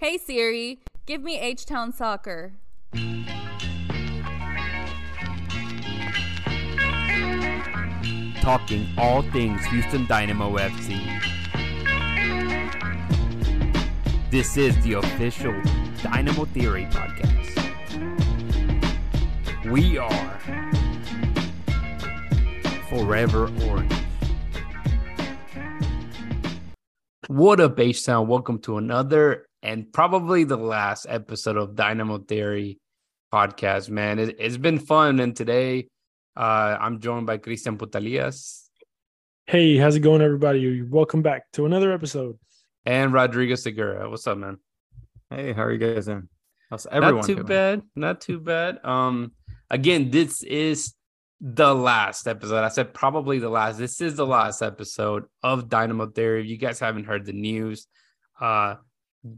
Hey Siri, give me H Town Soccer. Talking all things Houston Dynamo FC. This is the official Dynamo Theory podcast. We are Forever Orange. What up, H Town? Welcome to another and probably the last episode of Dynamo Theory podcast, man. It, has been fun. And today uh, I'm joined by Cristian Putalias. Hey, how's it going, everybody? Welcome back to another episode. And Rodrigo Segura. What's up, man? Hey, how are you guys doing? How's everyone Not too doing? bad. Not too bad. Um, again, this is the last episode. I said probably the last. This is the last episode of Dynamo Theory. If you guys haven't heard the news, uh,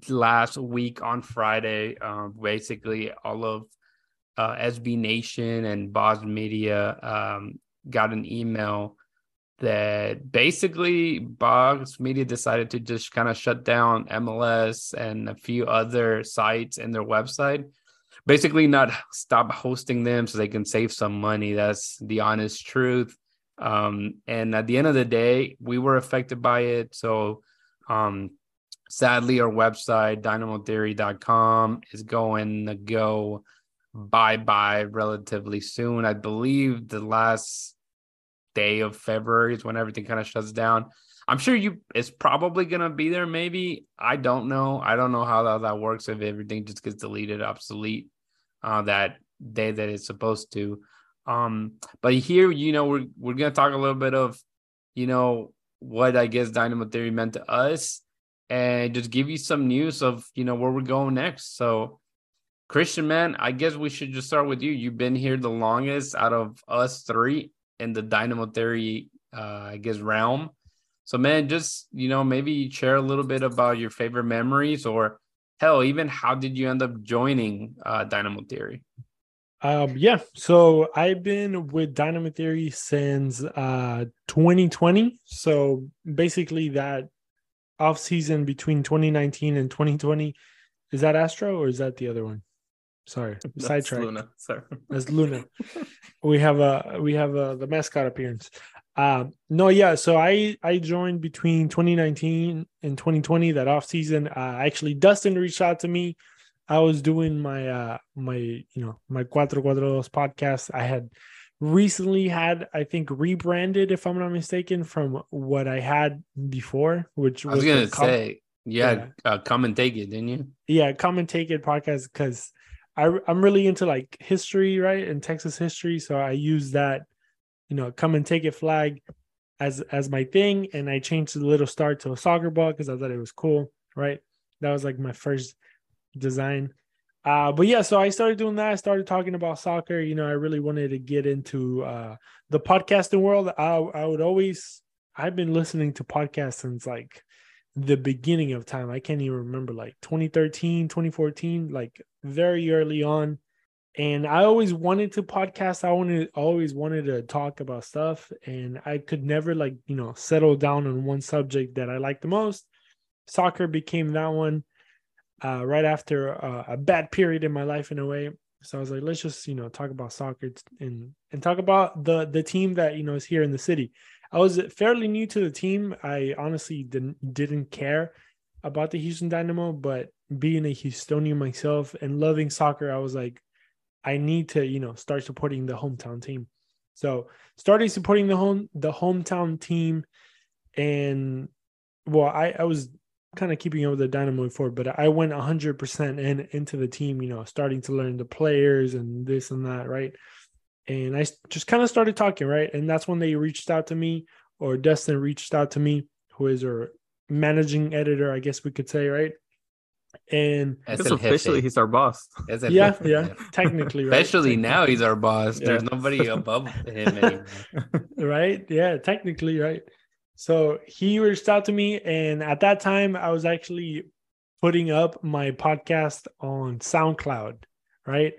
last week on Friday, um, basically all of uh, SB Nation and Vox Media um, got an email that basically Vox Media decided to just kind of shut down MLS and a few other sites and their website. Basically, not stop hosting them so they can save some money. That's the honest truth. Um, and at the end of the day, we were affected by it. So, um, sadly, our website, dynamotheory.com, is going to go bye bye relatively soon. I believe the last day of February is when everything kind of shuts down. I'm sure you it's probably gonna be there. Maybe I don't know. I don't know how that, that works if everything just gets deleted, obsolete uh, that day that it's supposed to. Um, but here, you know, we're we're gonna talk a little bit of, you know, what I guess Dynamo Theory meant to us, and just give you some news of you know where we're going next. So, Christian, man, I guess we should just start with you. You've been here the longest out of us three in the Dynamo Theory, uh, I guess, realm. So, man, just you know, maybe share a little bit about your favorite memories, or hell, even how did you end up joining uh, Dynamo Theory? Um, yeah, so I've been with Dynamo Theory since uh 2020. So basically, that off season between 2019 and 2020 is that Astro or is that the other one? Sorry, sidetrack. Luna. Sorry. That's Luna. we have a we have a the mascot appearance. Uh, no, yeah. So I I joined between 2019 and 2020 that off season. Uh, actually, Dustin reached out to me. I was doing my uh my you know my Cuatro Cuadros podcast. I had recently had I think rebranded if I'm not mistaken from what I had before, which I was, was gonna com- say, yeah, uh, come and take it, didn't you? yeah come and take it podcast because I I'm really into like history right and Texas history, so I use that you know come and take it flag as as my thing, and I changed the little star to a soccer ball because I thought it was cool, right? That was like my first design. Uh, but yeah, so I started doing that. I started talking about soccer. You know, I really wanted to get into uh, the podcasting world. I, I would always, I've been listening to podcasts since like the beginning of time. I can't even remember, like 2013, 2014, like very early on. And I always wanted to podcast. I wanted, always wanted to talk about stuff. And I could never, like, you know, settle down on one subject that I like the most. Soccer became that one uh, right after uh, a bad period in my life in a way. So I was like, let's just you know talk about soccer and and talk about the the team that you know is here in the city. I was fairly new to the team. I honestly didn't didn't care about the Houston Dynamo, but being a Houstonian myself and loving soccer, I was like, I need to you know start supporting the hometown team. So started supporting the home the hometown team, and well, I I was kind of keeping up with the Dynamo forward, but I went 100% in into the team, you know, starting to learn the players and this and that, right? And I just kind of started talking, right? And that's when they reached out to me, or Dustin reached out to me, who is our managing editor, I guess we could say, right? And Es officially he's our boss. Es el yeah, yeah, technically, right? Especially now, he's our boss. There's nobody above him anymore. right? Yeah, technically, right. So he reached out to me, and at that time, I was actually putting up my podcast on SoundCloud, right?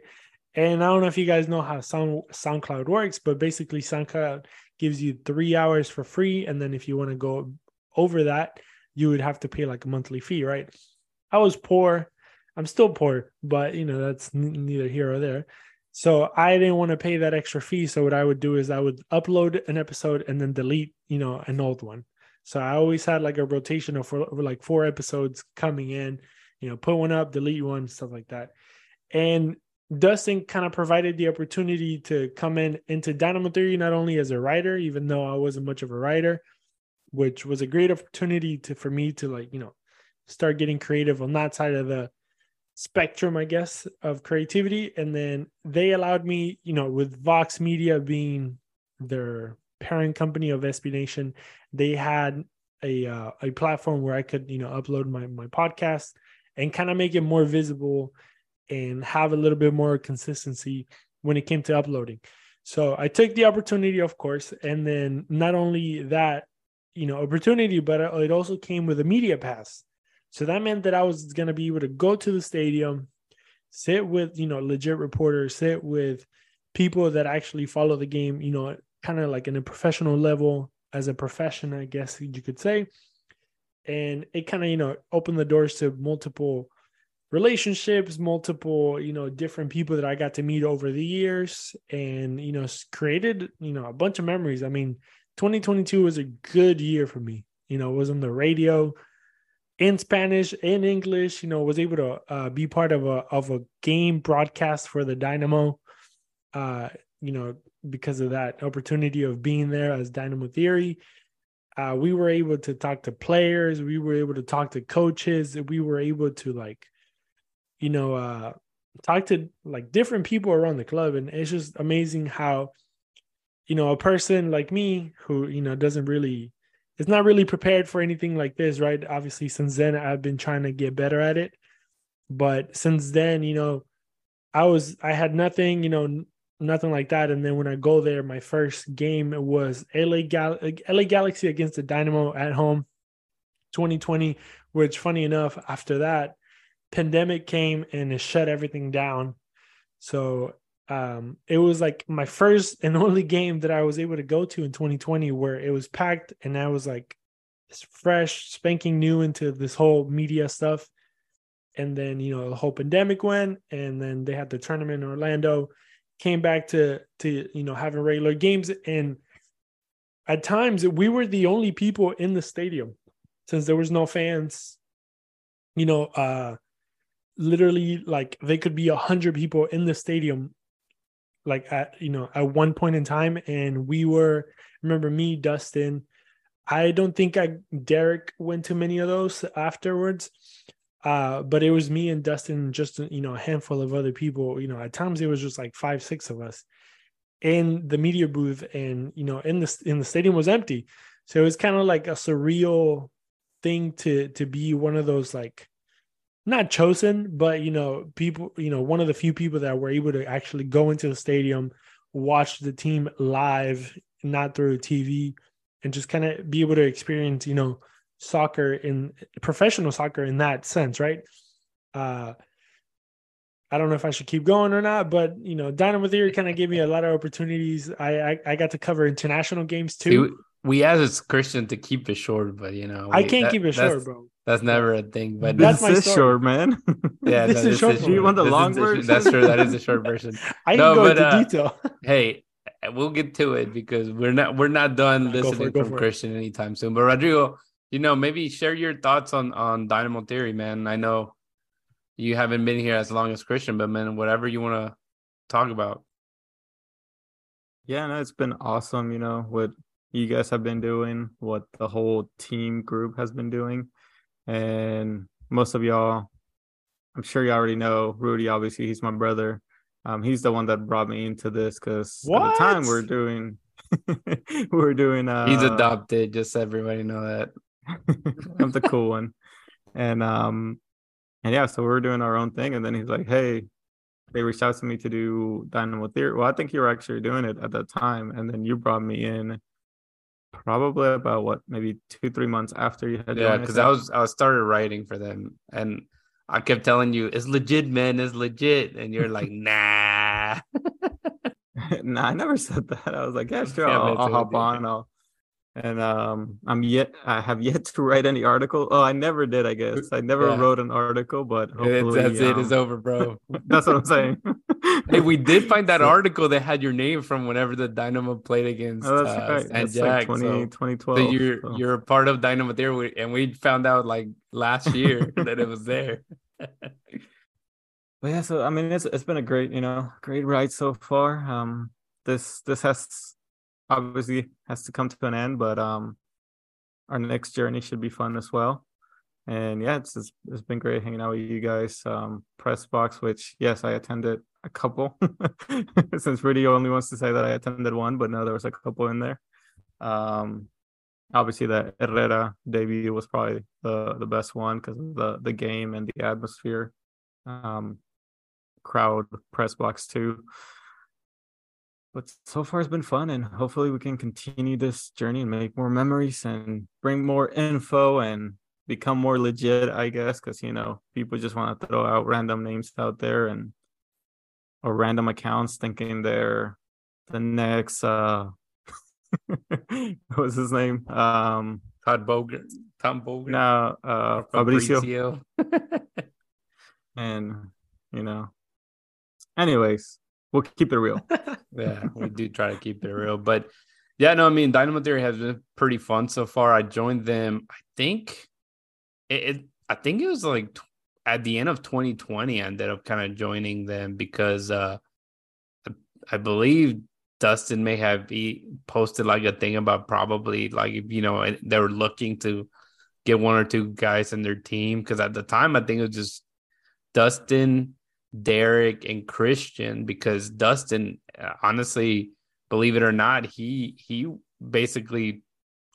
And I don't know if you guys know how Sound SoundCloud works, but basically, SoundCloud gives you three hours for free, and then if you want to go over that, you would have to pay like a monthly fee, right? I was poor. I'm still poor, but you know that's neither here or there. So I didn't want to pay that extra fee. So what I would do is I would upload an episode and then delete, you know, an old one. So I always had like a rotation of four, like four episodes coming in, you know, put one up, delete one, stuff like that. And Dustin kind of provided the opportunity to come in into Dynamo Theory not only as a writer, even though I wasn't much of a writer, which was a great opportunity to for me to like, you know, start getting creative on that side of the spectrum, I guess, of creativity. And then they allowed me, you know, with Vox Media being their parent company of SB Nation, they had a uh, a platform where I could, you know, upload my my podcast and kind of make it more visible and have a little bit more consistency when it came to uploading. So I took the opportunity, of course, and then not only that, you know, opportunity, but it also came with a media pass. So that meant that I was going to be able to go to the stadium, sit with, you know, legit reporters, sit with people that actually follow the game, you know, kind of like in a professional level as a profession, I guess you could say. And it kind of, you know, opened the doors to multiple relationships, multiple, you know, different people that I got to meet over the years and, you know, created, you know, a bunch of memories. I mean, 2022 was a good year for me. You know, it was on the radio in Spanish, in English, you know, was able to uh, be part of a of a game broadcast for the Dynamo. Uh, you know, because of that opportunity of being there as Dynamo Theory. Uh, we were able to talk to players, we were able to talk to coaches, we were able to like, you know, uh, talk to like different people around the club. And it's just amazing how, you know, a person like me who, you know, doesn't really is not really prepared for anything like this, right? Obviously, since then I've been trying to get better at it. But since then, you know, I was I had nothing, you know, nothing like that. And then when I go there, my first game was LA Gal- LA Galaxy against the Dynamo at home, 2020. Which, funny enough, after that, pandemic came and it shut everything down. So um, it was like my first and only game that I was able to go to in 2020 where it was packed and I was like fresh, spanking new into this whole media stuff. And then, you know, the whole pandemic went and then they had the tournament in Orlando, came back to to you know having regular games. And at times we were the only people in the stadium since there was no fans, you know, uh literally like they could be a hundred people in the stadium like at you know at one point in time and we were remember me dustin i don't think i derek went to many of those afterwards uh but it was me and dustin just you know a handful of other people you know at times it was just like five six of us in the media booth and you know in the in the stadium was empty. So it was kind of like a surreal thing to to be one of those like not chosen, but you know, people, you know, one of the few people that were able to actually go into the stadium, watch the team live, not through TV, and just kind of be able to experience, you know, soccer in professional soccer in that sense, right? Uh I don't know if I should keep going or not, but you know, Dynamo Theory kind of gave me a lot of opportunities. I, I I got to cover international games too. we asked Christian to keep it short, but you know, I can't that- keep it short, bro. That's never a thing. But That's this my is story. short, man. yeah, This no, is short is version. You want the long sh- version? That's true. That is the short version. I can No, go but, into uh, detail. Hey, we'll get to it because we're not we're not done Go for it, listening from for it. Christian anytime soon. But Rodrigo, you know, maybe share your thoughts on on Dynamo Theory, man. I know you haven't been here as long as Christian, but man, whatever you want to talk about. yeah, no, it's been awesome, you know, what you guys have been doing, what the whole team group has been doing. And most of y'all, I'm sure you already know Rudy, obviously, he's my brother. Um, he's the one that brought me into this because at the time What? we're doing we're doing uh He's adopted, just so everybody know that. I'm the cool one. And um and yeah, so we were doing our own thing, and then he's like, "Hey, they reached out to me to do Dynamo Theory." Well, I think you were actually doing it at that time, and then you brought me in probably about what maybe two three months after you had yeah because i was i started writing for them and i kept telling you it's legit man it's legit and you're like nah. Nah i never said that. I was like yeah sure yeah, i'll, I'll hop on i'll and um i'm yet i have yet to write any article. Oh i never did i guess. I never yeah. wrote an article but hopefully that's um, it's over bro. that's what i'm saying hey we did find that article that had your name from whenever the dynamo played against oh, that's uh, right. that's Jack, like 20, so, 2012 so you're so. you're a part of dynamo there and we found out like last year that it was there but yeah so i mean it's it's been a great you know great ride so far um this this has obviously has to come to an end, but um, our next journey should be fun as well. And yeah, it's it's, it's been great hanging out with you guys. Um, press box, which yes, I attended a couple. Since Rudy only wants to say that I attended one, but no, there was a couple in there. Um, obviously the Herrera debut was probably the the best one because of the the game and the atmosphere. Um, crowd press box too but so far it's been fun and hopefully we can continue this journey and make more memories and bring more info and become more legit i guess because you know people just want to throw out random names out there and or random accounts thinking they're the next uh what was his name um todd boger tom boger no uh fabrizio and you know anyways we'll keep it real. yeah, we do try to keep it real. But yeah, no, I mean, Dynamo Theory has been pretty fun so far. I joined them, I think it, it I think it was like at the end of 2020, I ended up kind of joining them because uh I believe Dustin may have posted like a thing about probably like you know they were looking to get one or two guys in their team because at the time I think it was just Dustin, Derek and Christian because Dustin, uh, honestly, believe it or not, he he basically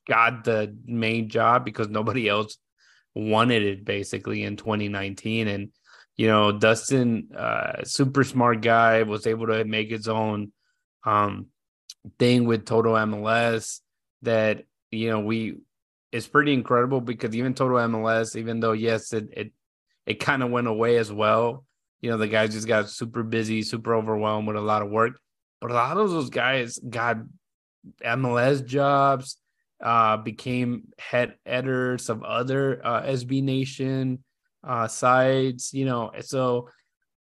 got the main job because nobody else wanted it basically in 2019 and you know Dustin uh super smart guy was able to make his own um thing with Total MLS that you know we it's pretty incredible because even Total MLS even though yes it it, it kind of went away as well you know, the guys just got super busy, super overwhelmed with a lot of work. But a lot of those guys got MLS jobs, uh, became head editors of other uh, SB Nation uh, sites, you know. So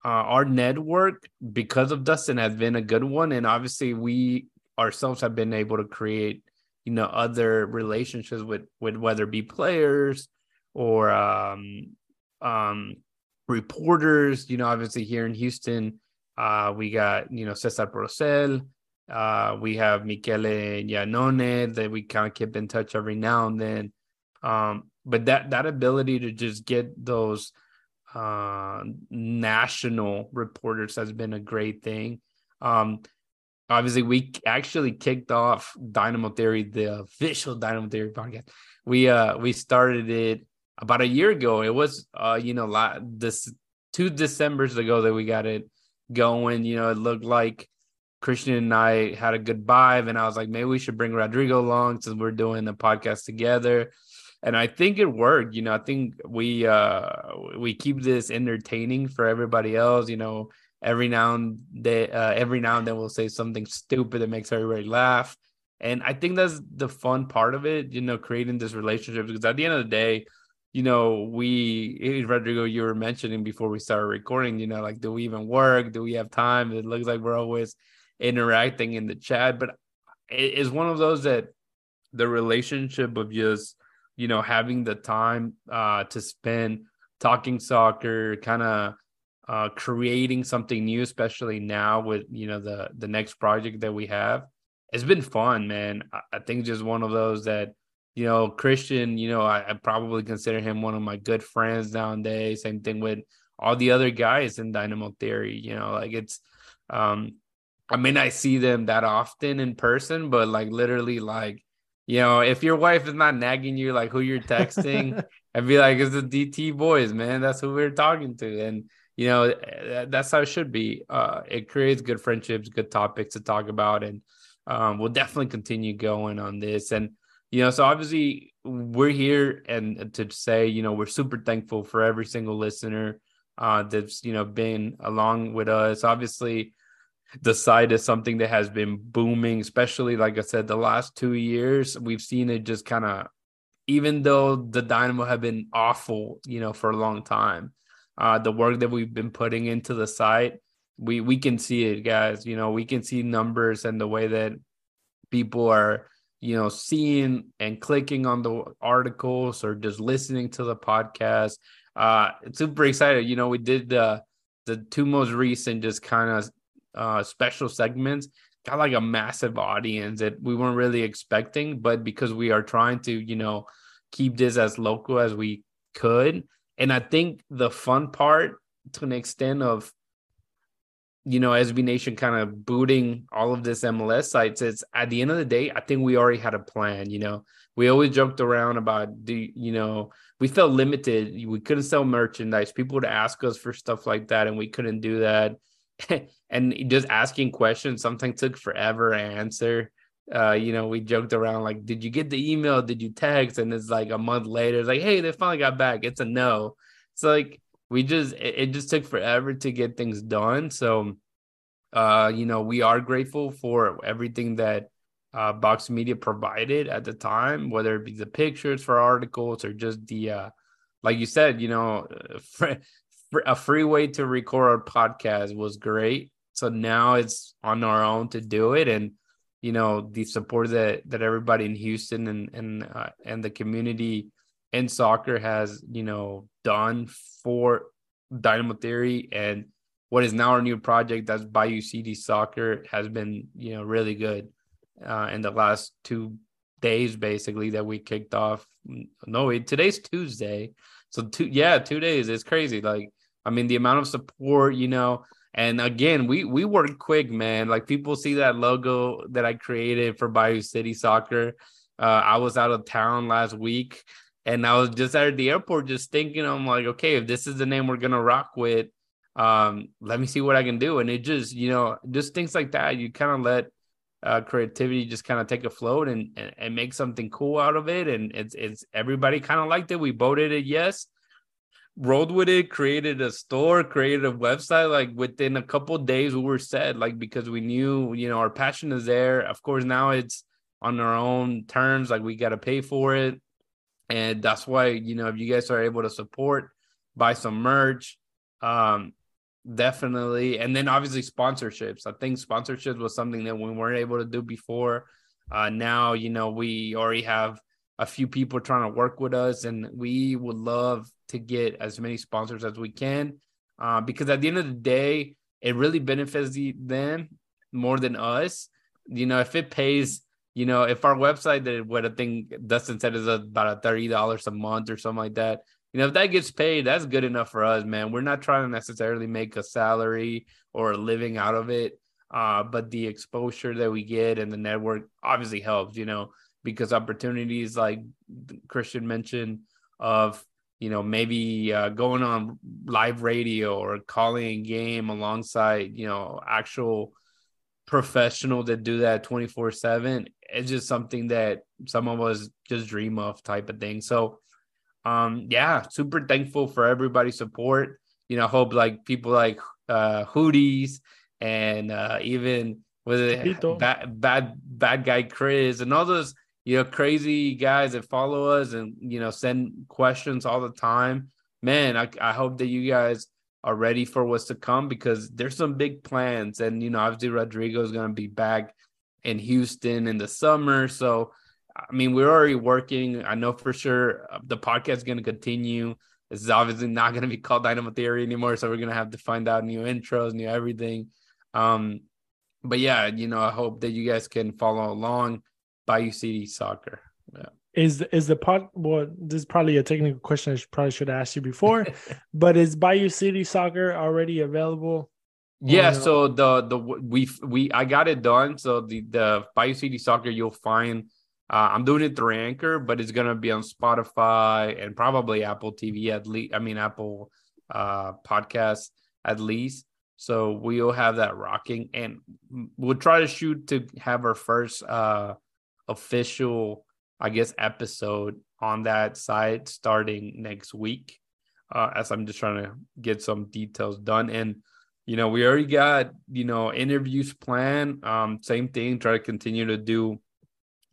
uh, our network, because of Dustin, has been a good one. And obviously, we ourselves have been able to create, you know, other relationships with, with whether it be players or um, um, reporters. You know, obviously here in Houston, uh, we got you know Cesar Procel. Uh, we have Michele Giannone that we kind of keep in touch every now and then. Um, but that that ability to just get those uh, national reporters has been a great thing. Um, obviously, we actually kicked off Dynamo Theory, the official Dynamo Theory podcast. We uh we started it about a year ago. It was uh, you know, this two December's ago that we got it going. You know, it looked like Christian and I had a good vibe, and I was like, maybe we should bring Rodrigo along since we're doing the podcast together. And I think it worked. You know, I think we uh we keep this entertaining for everybody else. You know, every now and uh, every now and then we'll say something stupid that makes everybody laugh. And I think that's the fun part of it, you know, creating this relationship because at the end of the day, you know, we Rodrigo, you were mentioning before we started recording, you know, like do we even work? Do we have time? It looks like we're always interacting in the chat, but it is one of those that the relationship of just, you know, having the time uh to spend talking soccer, kind of uh creating something new, especially now with you know the the next project that we have. It's been fun, man. I think just one of those that you know, Christian, you know, I, I, probably consider him one of my good friends nowadays. Same thing with all the other guys in Dynamo Theory. You know, like it's um I may not see them that often in person, but like literally like you know, if your wife is not nagging you like who you're texting, and be like, it's the DT boys, man. That's who we're talking to. And you know, that's how it should be. Uh, it creates good friendships, good topics to talk about, and um, we'll definitely continue going on this. And you know, so obviously we're here and to say, you know, we're super thankful for every single listener uh, that's you know been along with us. Obviously, the site is something that has been booming, especially like I said, the last two years. We've seen it just kind of, even though the Dynamo have been awful, you know, for a long time. Uh, the work that we've been putting into the site, we we can see it, guys. You know, we can see numbers and the way that people are you know, seeing and clicking on the articles or just listening to the podcast. Uh, super excited. You know, we did the the two most recent just kind of uh, special segments got like a massive audience that we weren't really expecting, but because we are trying to, you know, keep this as local as we could. And I think the fun part to an extent of you know, SB Nation kind of booting all of this MLS sites, at the end of the day, I think we already had a plan. You know, we always joked around about the, you know, we felt limited. We couldn't sell merchandise. People would ask us for stuff like that, and we couldn't do that. and just asking questions sometimes took forever to answer. Uh, you know, we joked around like, did you get the email? Did you text? And it's like a month later, it's like, hey, they finally got back. It's a no. It's like we just it, it just took forever to get things done. So uh, you know, we are grateful for everything that uh, Vox Media provided at the time, whether it be the pictures for articles or just the, uh, like you said, you know, a free way to record our podcast was great. So now it's on our own to do it, and you know the support that that everybody in Houston and and uh, and the community in soccer has you know done for Dynamo Theory and what is now our new project that's Bayou City Soccer has been you know really good uh, in the last two days basically that we kicked off. No, today's Tuesday, so two yeah two days. It's crazy. Like I mean the amount of support you know. And again, we we work quick, man. Like people see that logo that I created for Bayou City Soccer. Uh, I was out of town last week, and I was just at the airport, just thinking, I'm like, okay, if this is the name we're gonna rock with, um, let me see what I can do. And it just, you know, just things like that. You kind of let uh, creativity just kind of take a float and, and, and make something cool out of it. And it's it's everybody kind of liked it. We voted it yes, rolled with it, created a store, created a website. Like within a couple days, we were set. Like because we knew, you know, our passion is there. Of course, now it's on our own terms. Like we got to pay for it and that's why you know if you guys are able to support buy some merch um definitely and then obviously sponsorships i think sponsorships was something that we weren't able to do before uh now you know we already have a few people trying to work with us and we would love to get as many sponsors as we can uh, because at the end of the day it really benefits the, them more than us you know if it pays you know, if our website that what I think Dustin said is about a thirty dollars a month or something like that, you know, if that gets paid, that's good enough for us, man. We're not trying to necessarily make a salary or a living out of it. Uh, but the exposure that we get and the network obviously helps, you know, because opportunities like Christian mentioned of, you know, maybe uh, going on live radio or calling a game alongside, you know, actual professional that do that 24 7 it's just something that some of us just dream of type of thing. So um yeah super thankful for everybody's support. You know hope like people like uh hooties and uh even with it bad bad bad guy chris and all those you know crazy guys that follow us and you know send questions all the time man i, I hope that you guys are ready for what's to come because there's some big plans. And, you know, obviously Rodrigo is going to be back in Houston in the summer. So, I mean, we're already working. I know for sure uh, the podcast is going to continue. This is obviously not going to be called Dynamo Theory anymore. So we're going to have to find out new intros, new everything. Um, but yeah, you know, I hope that you guys can follow along Bayou City Soccer. Yeah is is the pot well this is probably a technical question i should, probably should have asked you before but is bayou city soccer already available yeah so the the we we i got it done so the the bayou city soccer you'll find Uh, I'm doing it through Anchor, but it's gonna be on Spotify and probably Apple TV at least. I mean Apple uh podcast at least. So we'll have that rocking, and we'll try to shoot to have our first uh official, I guess, episode on that site starting next week. Uh, as I'm just trying to get some details done and you know, we already got, you know, interviews planned. Um, same thing, try to continue to do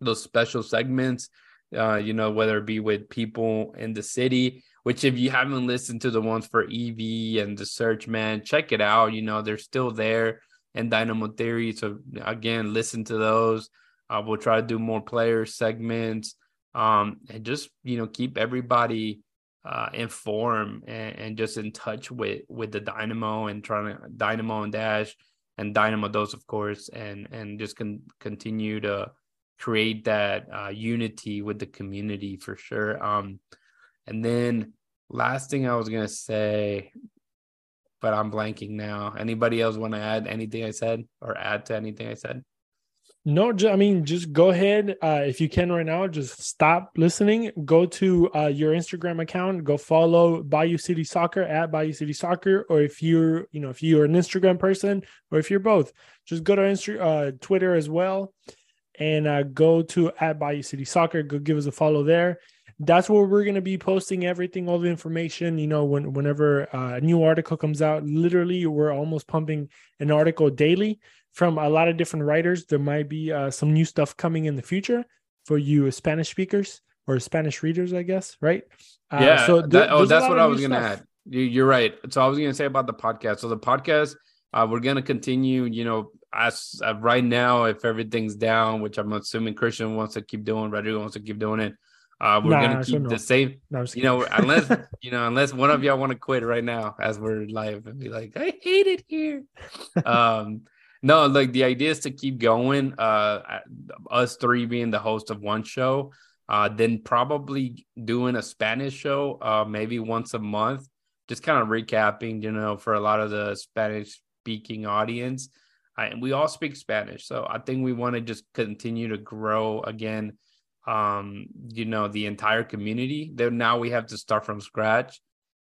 those special segments, uh, you know, whether it be with people in the city, which if you haven't listened to the ones for EV and the search, man, check it out. You know, they're still there and Dynamo Theory. So again, listen to those. Uh, we'll try to do more player segments um, and just, you know, keep everybody uh, informed and, and, just in touch with with the Dynamo and trying to Dynamo and Dash and Dynamo Dos, of course, and and just continue to create that uh, unity with the community for sure. Um, and then last thing I was gonna say, but I'm blanking now. Anybody else want to add anything I said or add to anything I said? No, I mean, just go ahead. Uh, if you can right now, just stop listening. Go to uh, your Instagram account. Go follow Bayou City Soccer at Bayou City Soccer. Or if you're, you know, if you're an Instagram person, or if you're both, just go to Insta- uh, Twitter as well, and uh, go to at Bayou City Soccer. Go give us a follow there. That's where we're to be posting everything, all the information. You know, when whenever uh, a new article comes out, literally, we're almost pumping an article daily from a lot of different writers. There might be uh, some new stuff coming in the future for you Spanish speakers or Spanish readers, I guess, right? Uh, yeah. So th- that, oh, that's what I was going to add. You're right. So I was going to say about the podcast. So the podcast, uh, we're going to continue. You know, as uh, right now, if everything's down, which I'm assuming Christian wants to keep doing, Rodrigo wants to keep doing it. Uh, we're nah, gonna keep the same. No, you know, unless you know, unless one of y'all want to quit right now as we're live and be like, I hate it here. um, no, like the idea is to keep going. Uh, us three being the host of one show, uh, then probably doing a Spanish show, uh, maybe once a month, just kind of recapping, you know, for a lot of the Spanish speaking audience. Uh, and we all speak Spanish, so I think we want to just continue to grow again. Um, you know, the entire community. Then now we have to start from scratch.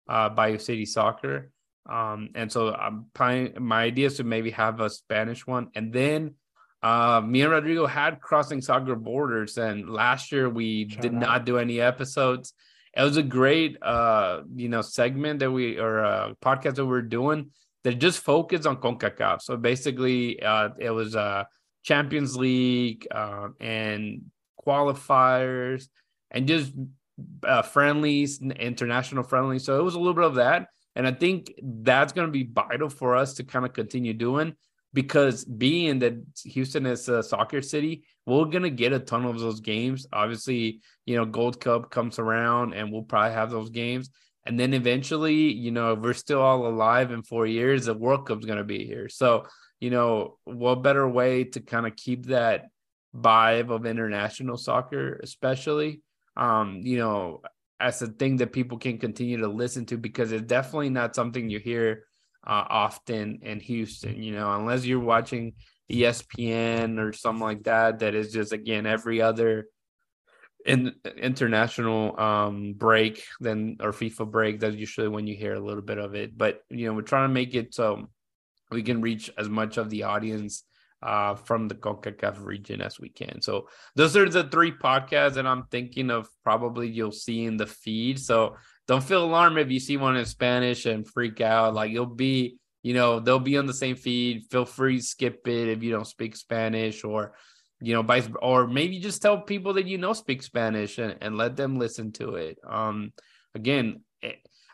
Uh, Bayou City Soccer um, and so I'm planning. My idea is to maybe have a Spanish one, and then uh, me and Rodrigo had crossing soccer borders, and last year we Shout did out. not do any episodes. It was a great, uh, you know, segment that we or a podcast that we are doing that just focused on Concacaf. So basically, uh, it was uh, Champions League uh, and qualifiers and just uh, friendlies, international friendlies. So it was a little bit of that. And I think that's going to be vital for us to kind of continue doing because being that Houston is a soccer city, we're going to get a ton of those games. Obviously, you know, Gold Cup comes around and we'll probably have those games. And then eventually, you know, if we're still all alive in four years, the World Cup's going to be here. So, you know, what better way to kind of keep that vibe of international soccer, especially? Um, you know, as a thing that people can continue to listen to because it's definitely not something you hear uh, often in Houston. You know, unless you're watching ESPN or something like that, that is just again every other in international um break then or FIFA break. That's usually when you hear a little bit of it. But you know, we're trying to make it so we can reach as much of the audience uh, from the CONCACAF region as we can. So those are the three podcasts that I'm thinking of probably you'll see in the feed. So don't feel alarmed if you see one in Spanish and freak out. Like you'll be, you know, they'll be on the same feed. Feel free to skip it if you don't speak Spanish or you know, by or maybe just tell people that you know speak Spanish and, and let them listen to it. Um again, eh,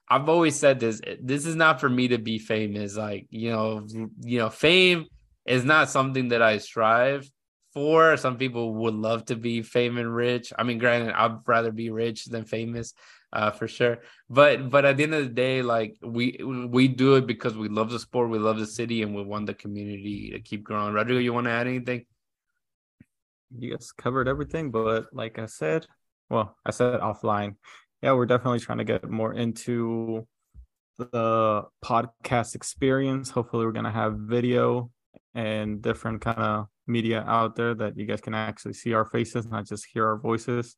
I've always said this this is not for me to be famous like, you know, you know, fame is not something that I strive for. Some people would love to be famous and rich. I mean, granted, I'd rather be rich than famous, uh, for sure. But but at the end of the day, like we we do it because we love the sport, we love the city, and we want the community to keep growing. Rodrigo, you want to add anything? You guys covered everything, but like I said, well, I said offline. Yeah, we're definitely trying to get more into the podcast experience. Hopefully, we're gonna have video and different kind of media out there that you guys can actually see our faces, not just hear our voices.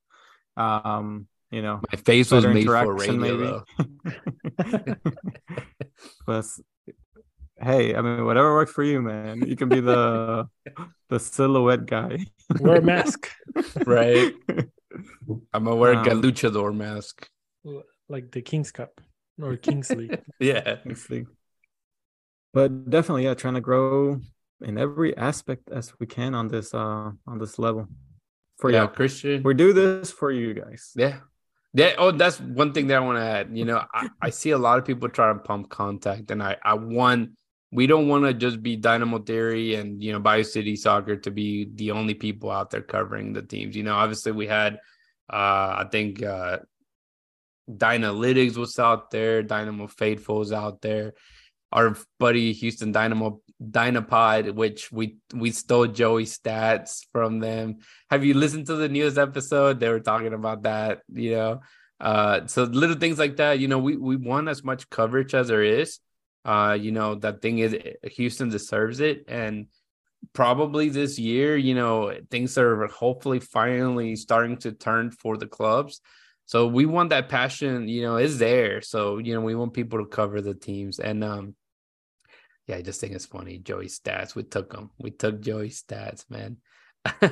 Um, you know, My face was made for interaction, radio, maybe. but hey, I mean, whatever works for you, man. You can be the the silhouette guy, Wear a mask, right? I'm gonna wear a Um, luchador mask. like the King's Cup or King's League. Yeah, Honestly. But definitely, yeah, trying to grow in every aspect as we can on this uh on this level. For yeah, you, Christian. we do this for you guys. Yeah. Yeah. Oh, that's one thing that I want to add. You know, I, I see a lot of people try to pump contact, and I, I want, we don't want to just be Dynamo Theory and, you know, Bayou City Soccer to be the only people out there covering the teams. You know, obviously we had, uh, I think, uh, Dynalytics was out there, Dynamo Faithful was out there. Our buddy Houston Dynamo Dynapod, which we we stole Joey stats from them have you listened to the newest episode? They were talking about that, you know. Uh, so little things like that, you know, we we want as much coverage as there is. Uh, you know, that thing is Houston deserves it, and probably this year, you know, things are hopefully finally starting to turn for the clubs. So we want that passion, you know, is there. So you know, we want people to cover the teams, and um, yeah, I just think it's funny. Joey stats, we took them. We took Joey stats, man.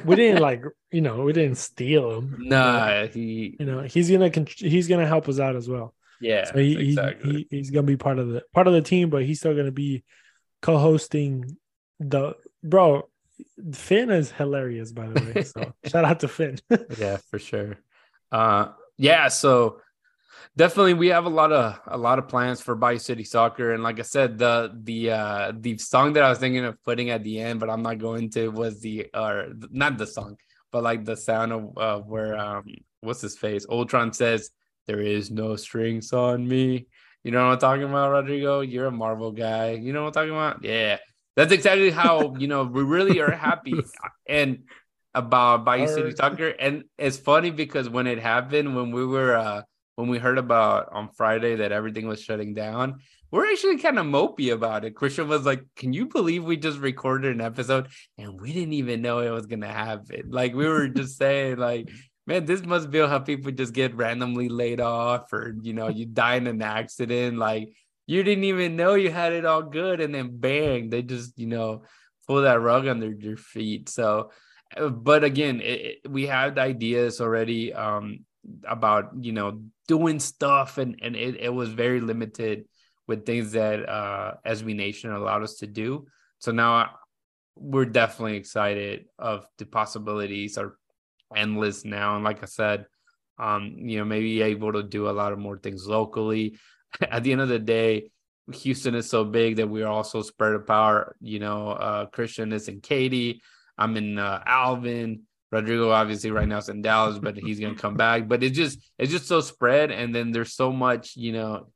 We didn't like, you know, we didn't steal him. Nah, he You know, he's gonna he's gonna help us out as well. yeah, So he, he- exactly. he, he's gonna be part of the part of the team, but he's still gonna be co-hosting the bro. Finn is hilarious, by the way. So shout out to Finn. yeah, for sure. Uh yeah, so definitely we have a lot of a lot of plans for Bay City Soccer. And like I said, the the uh the song that I was thinking of putting at the end, but I'm not going to was the or not the song, but like the sound of uh, where um what's his face? Ultron says, There is no strings on me. You know what I'm talking about, Rodrigo? You're a Marvel guy. You know what I'm talking about? Yeah. That's exactly how, you know, we really are happy. And about Bayou City Soccer. And it's funny because when it happened, when we were uh when we heard about on Friday that everything was shutting down, we're actually kind of mopey about it. Christian was like, Can you believe we just recorded an episode and we didn't even know it was gonna happen? Like we were just saying, like, man, this must be how people just get randomly laid off or you know, you die in an accident, like you didn't even know you had it all good, and then bang, they just, you know, pull that rug under your feet. So uh, but again it, it- we had ideas already um about you know doing stuff and and it, it was very limited with things that uh SB Nation allowed us to do. So now we're definitely excited of the possibilities are endless now. And like I said um you know maybe able to do a lot of more things locally. At the end of the day Houston is so big that we're also spread apart. You know uh Christian is in Katy. I'm in uh, Alvin. Rodrigo obviously right now is in Dallas, but he's gonna come back. But it's just it's just so spread, and then there's so much, you know.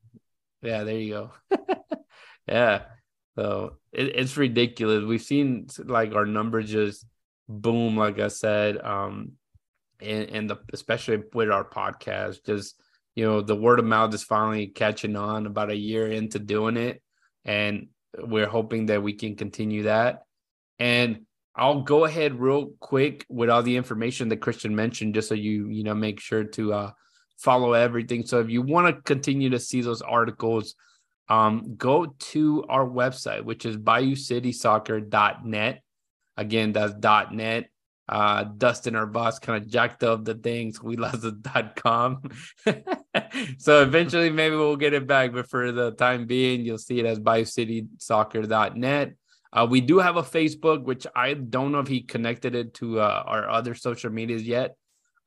Yeah, there you go. yeah, so it, it's ridiculous. We've seen like our numbers just boom, like I said, um, and and the especially with our podcast, just you know the word of mouth is finally catching on. About a year into doing it, and we're hoping that we can continue that. And I'll go ahead real quick with all the information that Christian mentioned, just so you you know make sure to uh, follow everything. So if you want to continue to see those articles, um, go to our website, which is BayouCitySoccer.net. Again, that's .net. Uh, Dustin, our boss, kind of jacked up the things. We lost the .com. so eventually, maybe we'll get it back. But for the time being, you'll see it as BayouCitySoccer.net. Uh, we do have a Facebook, which I don't know if he connected it to uh, our other social medias yet,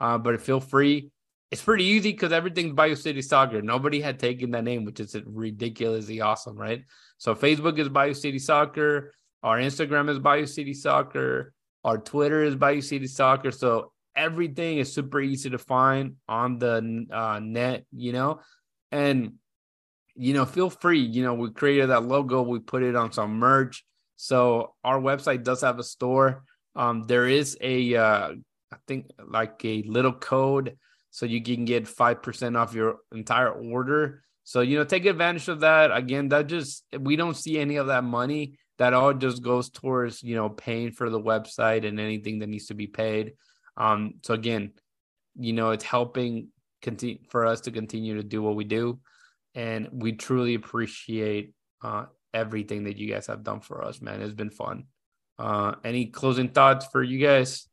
uh, but feel free. It's pretty easy because everything's Bayou City Soccer. Nobody had taken that name, which is ridiculously awesome, right? So Facebook is Bayou City Soccer. Our Instagram is Bayou City Soccer. Our Twitter is Bayou City Soccer. So everything is super easy to find on the uh, net, you know, and you know, feel free. You know, we created that logo. We put it on some merch. So our website does have a store. Um, there is a, uh, I think like a little code, so you can get five percent off your entire order. So you know, take advantage of that. Again, that just we don't see any of that money that all just goes towards you know paying for the website and anything that needs to be paid. Um, so again, you know, it's helping continue for us to continue to do what we do, and we truly appreciate uh, everything that you guys have done for us, man. It's been fun. Uh, any closing thoughts for you guys?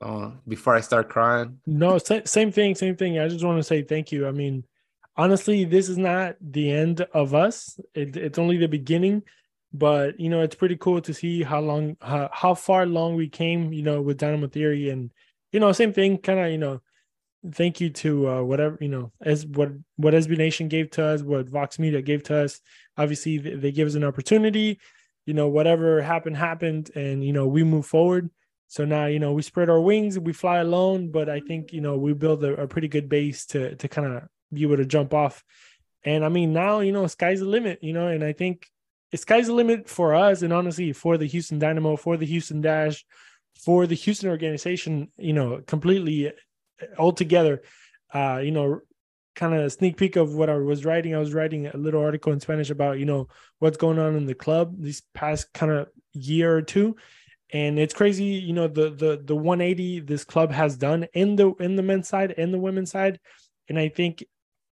Uh, before I start crying. No, same thing, same thing. I just want to say thank you. I mean, honestly, this is not the end of us. It, it's only the beginning but you know it's pretty cool to see how long how, how far long we came you know with dynamo theory and you know same thing kind of you know thank you to uh, whatever you know as what what SB Nation gave to us, what Vox Media gave to us. Obviously, they, they give us an opportunity. You know, whatever happened happened, and you know we move forward. So now you know we spread our wings, we fly alone. But I think you know we build a, a pretty good base to to kind of be able to jump off. And I mean now you know sky's the limit. You know, and I think sky's the limit for us, and honestly for the Houston Dynamo, for the Houston Dash, for the Houston organization. You know, completely altogether, uh, you know, kind of sneak peek of what I was writing. I was writing a little article in Spanish about, you know, what's going on in the club these past kind of year or two. And it's crazy, you know, the the the 180 this club has done in the in the men's side and the women's side. And I think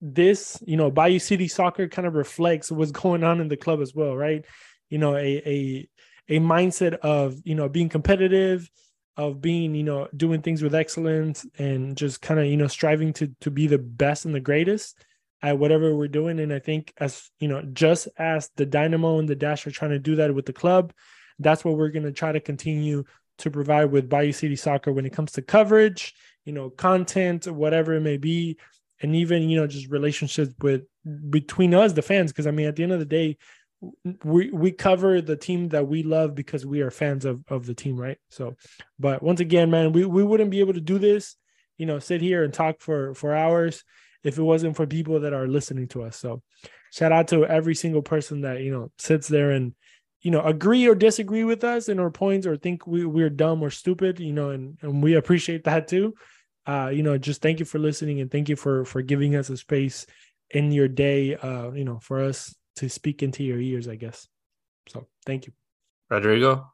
this, you know, Bayou City soccer kind of reflects what's going on in the club as well, right? You know, a a a mindset of, you know, being competitive, of being you know doing things with excellence and just kind of you know striving to to be the best and the greatest at whatever we're doing. And i think as you know just as the dynamo and the dash are trying to do that with the club that's what we're going to try to continue to provide with bayou city soccer when it comes to coverage you know content whatever it may be and even you know just relationships with between us the fans. Because i mean at the end of the day we we cover the team that we love because we are fans of of the team, right? So, but once again, man, we we wouldn't be able to do this, you know, sit here and talk for for hours if it wasn't for people that are listening to us. So, shout out to every single person that you know sits there and you know agree or disagree with us in our points or think we we're dumb or stupid, you know, and and we appreciate that too. Uh, you know, just thank you for listening and thank you for for giving us a space in your day uh you know for us to speak into your ears, I guess. So thank you. Rodrigo?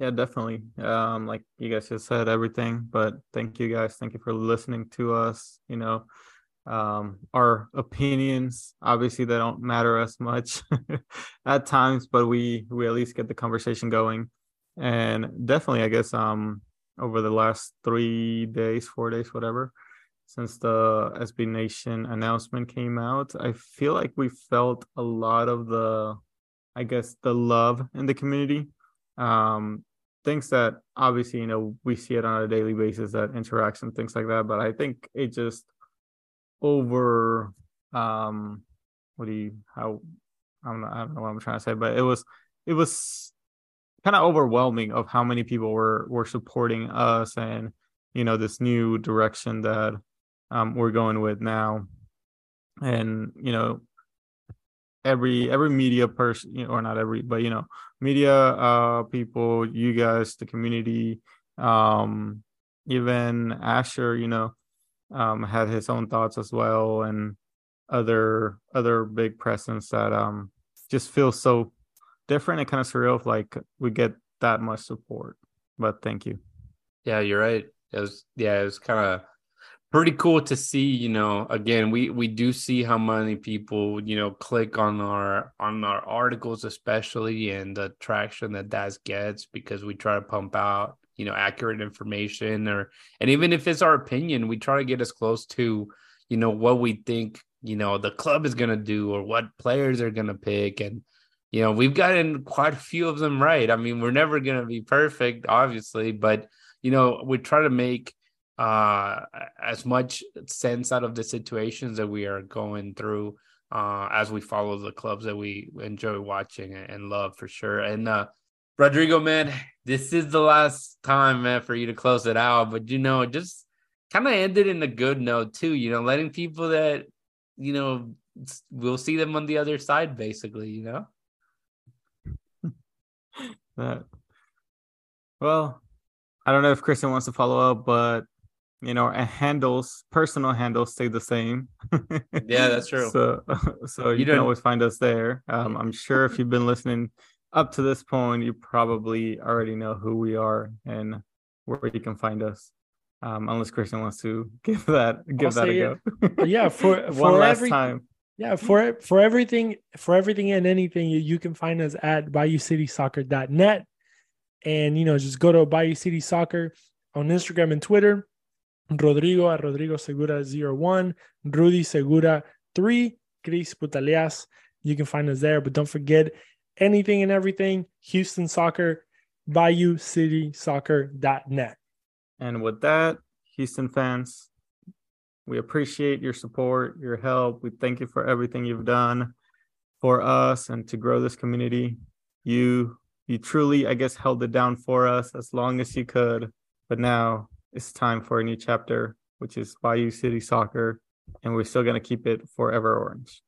Yeah, definitely. Um, like you guys just said everything, but thank you guys. Thank you for listening to us. You know, um, our opinions obviously they don't matter as much at times, but we we at least get the conversation going. And definitely, I guess um over the last three days, four days, whatever, since the SB Nation announcement came out. I feel like we felt a lot of the, I guess, the love in the community. Um, things that obviously, you know, we see it on a daily basis, that interaction, things like that. But I think it just over, um, what do you, how, I don't know, I don't know what I'm trying to say, but it was, it was kind of overwhelming of how many people were were supporting us and you know this new direction that um, we're going with now, and you know, every every media person, you know, or not every, but you know, media uh, people, you guys, the community, um, even Asher, you know, um, had his own thoughts as well, and other other big presence that um just feels so different and kind of surreal. If, like we get that much support, but thank you. Yeah, you're right. It was yeah, it was kind of pretty cool to see you know again we we do see how many people you know click on our on our articles especially and the traction that that gets because we try to pump out you know accurate information or and even if it's our opinion we try to get as close to you know what we think you know the club is going to do or what players are going to pick. And you know we've gotten quite a few of them right. I mean we're never going to be perfect obviously but you know we try to make uh, as much sense out of the situations that we are going through uh, as we follow the clubs that we enjoy watching and love for sure. And uh, Rodrigo, man, this is the last time, man, for you to close it out. But you know, just kind of ended in a good note too. You know, letting people that you know we'll see them on the other side, basically. You know. that. Well, I don't know if Kristen wants to follow up, but you know, and handles, personal handles stay the same. yeah, that's true. So, so you, you can always find us there. Um, I'm sure if you've been listening, up to this point, you probably already know who we are and where you can find us. Um, unless Christian wants to give that give I'll that a go. yeah, for one for last every, time. Yeah, for for everything, for everything and anything, you, you can find us at BayouCitySoccer.net. And you know, just go to Bayou City Soccer on Instagram and Twitter. Rodrigo at Rodrigo Segura 01, Rudy Segura 3, Chris Putaleas. You can find us there. But don't forget anything and everything, Houston Soccer, Bayou City BayouCitySoccer.net. And with that, Houston fans, we appreciate your support, your help. We thank you for everything you've done for us and to grow this community. You you truly, I guess, held it down for us as long as you could. But now it's time for a new chapter, which is Bayou City Soccer, and we're still going to keep it forever orange.